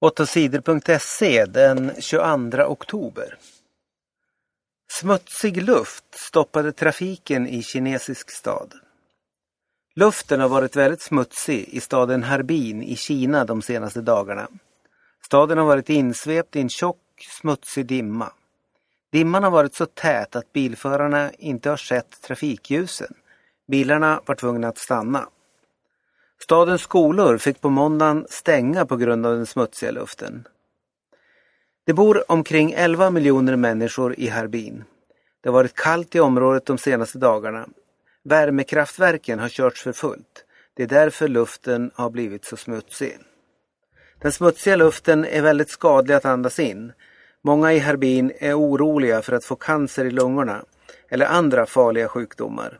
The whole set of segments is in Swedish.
8sidor.se den 22 oktober. Smutsig luft stoppade trafiken i kinesisk stad. Luften har varit väldigt smutsig i staden Harbin i Kina de senaste dagarna. Staden har varit insvept i en tjock, smutsig dimma. Dimman har varit så tät att bilförarna inte har sett trafikljusen. Bilarna var tvungna att stanna. Stadens skolor fick på måndagen stänga på grund av den smutsiga luften. Det bor omkring 11 miljoner människor i Harbin. Det har varit kallt i området de senaste dagarna. Värmekraftverken har körts för fullt. Det är därför luften har blivit så smutsig. Den smutsiga luften är väldigt skadlig att andas in. Många i Harbin är oroliga för att få cancer i lungorna eller andra farliga sjukdomar.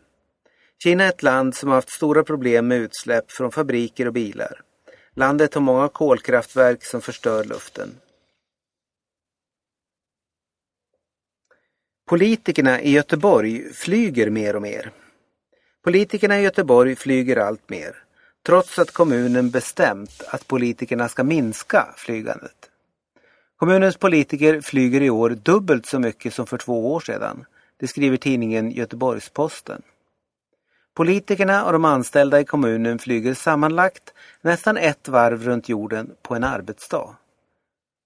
Kina är ett land som har haft stora problem med utsläpp från fabriker och bilar. Landet har många kolkraftverk som förstör luften. Politikerna i Göteborg flyger mer och mer. Politikerna i Göteborg flyger allt mer, trots att kommunen bestämt att politikerna ska minska flygandet. Kommunens politiker flyger i år dubbelt så mycket som för två år sedan. Det skriver tidningen Göteborgs-Posten. Politikerna och de anställda i kommunen flyger sammanlagt nästan ett varv runt jorden på en arbetsdag.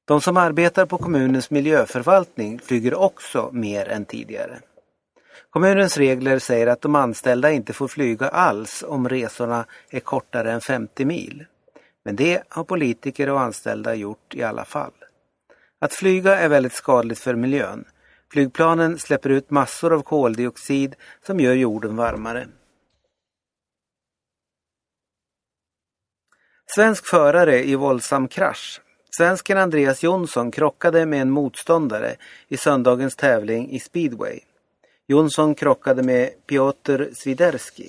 De som arbetar på kommunens miljöförvaltning flyger också mer än tidigare. Kommunens regler säger att de anställda inte får flyga alls om resorna är kortare än 50 mil. Men det har politiker och anställda gjort i alla fall. Att flyga är väldigt skadligt för miljön. Flygplanen släpper ut massor av koldioxid som gör jorden varmare. Svensk förare i våldsam krasch. Svensken Andreas Jonsson krockade med en motståndare i söndagens tävling i speedway. Jonsson krockade med Piotr Swiderski.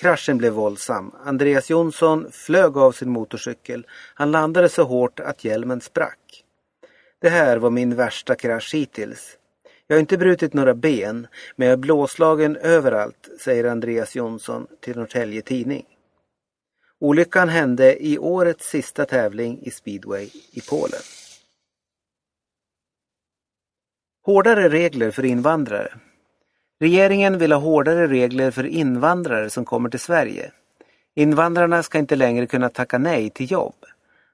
Kraschen blev våldsam. Andreas Jonsson flög av sin motorcykel. Han landade så hårt att hjälmen sprack. Det här var min värsta krasch hittills. Jag har inte brutit några ben, men jag är blåslagen överallt, säger Andreas Jonsson till Norrtälje Tidning. Olyckan hände i årets sista tävling i speedway i Polen. Hårdare regler för invandrare. Regeringen vill ha hårdare regler för invandrare som kommer till Sverige. Invandrarna ska inte längre kunna tacka nej till jobb.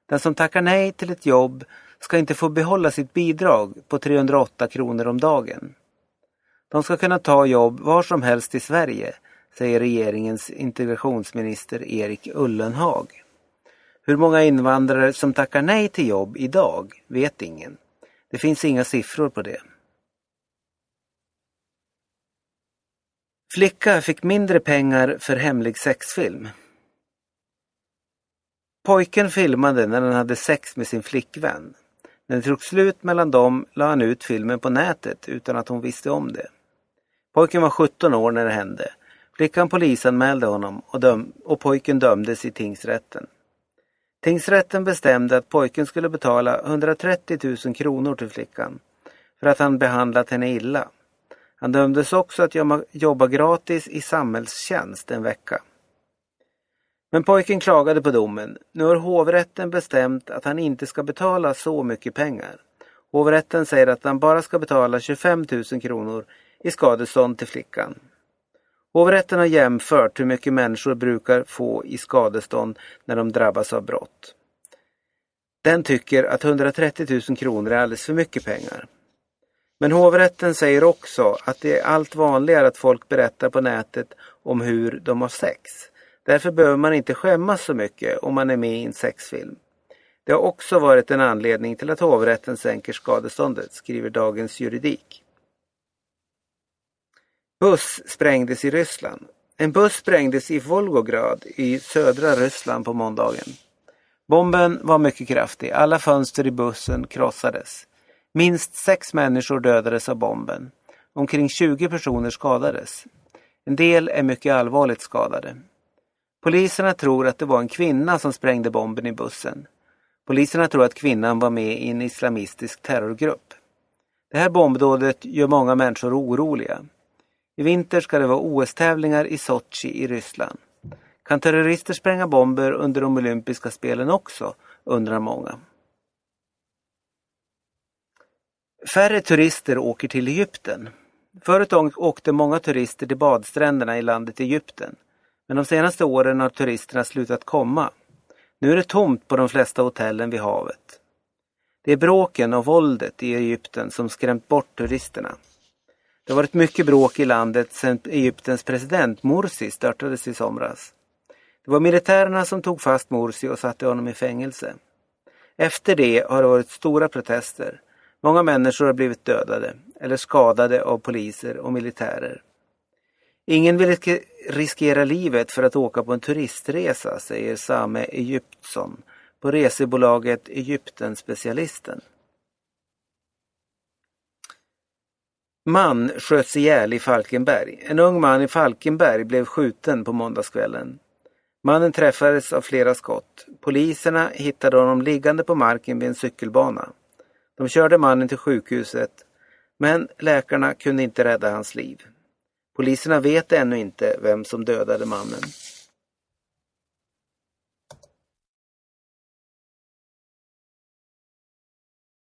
Den som tackar nej till ett jobb ska inte få behålla sitt bidrag på 308 kronor om dagen. De ska kunna ta jobb var som helst i Sverige säger regeringens integrationsminister Erik Ullenhag. Hur många invandrare som tackar nej till jobb idag vet ingen. Det finns inga siffror på det. Flicka fick mindre pengar för hemlig sexfilm. Pojken filmade när han hade sex med sin flickvän. När det tog slut mellan dem la han ut filmen på nätet utan att hon visste om det. Pojken var 17 år när det hände Flickan polisanmälde honom och, döm och pojken dömdes i tingsrätten. Tingsrätten bestämde att pojken skulle betala 130 000 kronor till flickan för att han behandlat henne illa. Han dömdes också att jobba gratis i samhällstjänst en vecka. Men pojken klagade på domen. Nu har hovrätten bestämt att han inte ska betala så mycket pengar. Hovrätten säger att han bara ska betala 25 000 kronor i skadestånd till flickan. Hovrätten har jämfört hur mycket människor brukar få i skadestånd när de drabbas av brott. Den tycker att 130 000 kronor är alldeles för mycket pengar. Men hovrätten säger också att det är allt vanligare att folk berättar på nätet om hur de har sex. Därför behöver man inte skämmas så mycket om man är med i en sexfilm. Det har också varit en anledning till att hovrätten sänker skadeståndet, skriver Dagens Juridik. Buss sprängdes i Ryssland. En buss sprängdes i Volgograd i södra Ryssland på måndagen. Bomben var mycket kraftig. Alla fönster i bussen krossades. Minst sex människor dödades av bomben. Omkring 20 personer skadades. En del är mycket allvarligt skadade. Poliserna tror att det var en kvinna som sprängde bomben i bussen. Poliserna tror att kvinnan var med i en islamistisk terrorgrupp. Det här bombdådet gör många människor oroliga. I vinter ska det vara OS-tävlingar i Sochi i Ryssland. Kan terrorister spränga bomber under de olympiska spelen också? undrar många. Färre turister åker till Egypten. Förut åkte många turister till badstränderna i landet Egypten. Men de senaste åren har turisterna slutat komma. Nu är det tomt på de flesta hotellen vid havet. Det är bråken och våldet i Egypten som skrämt bort turisterna. Det har varit mycket bråk i landet sedan Egyptens president Morsi störtades i somras. Det var militärerna som tog fast Morsi och satte honom i fängelse. Efter det har det varit stora protester. Många människor har blivit dödade eller skadade av poliser och militärer. Ingen vill riskera livet för att åka på en turistresa, säger Same Egyptsson på resebolaget Egypten Man sköts ihjäl i Falkenberg. En ung man i Falkenberg blev skjuten på måndagskvällen. Mannen träffades av flera skott. Poliserna hittade honom liggande på marken vid en cykelbana. De körde mannen till sjukhuset men läkarna kunde inte rädda hans liv. Poliserna vet ännu inte vem som dödade mannen.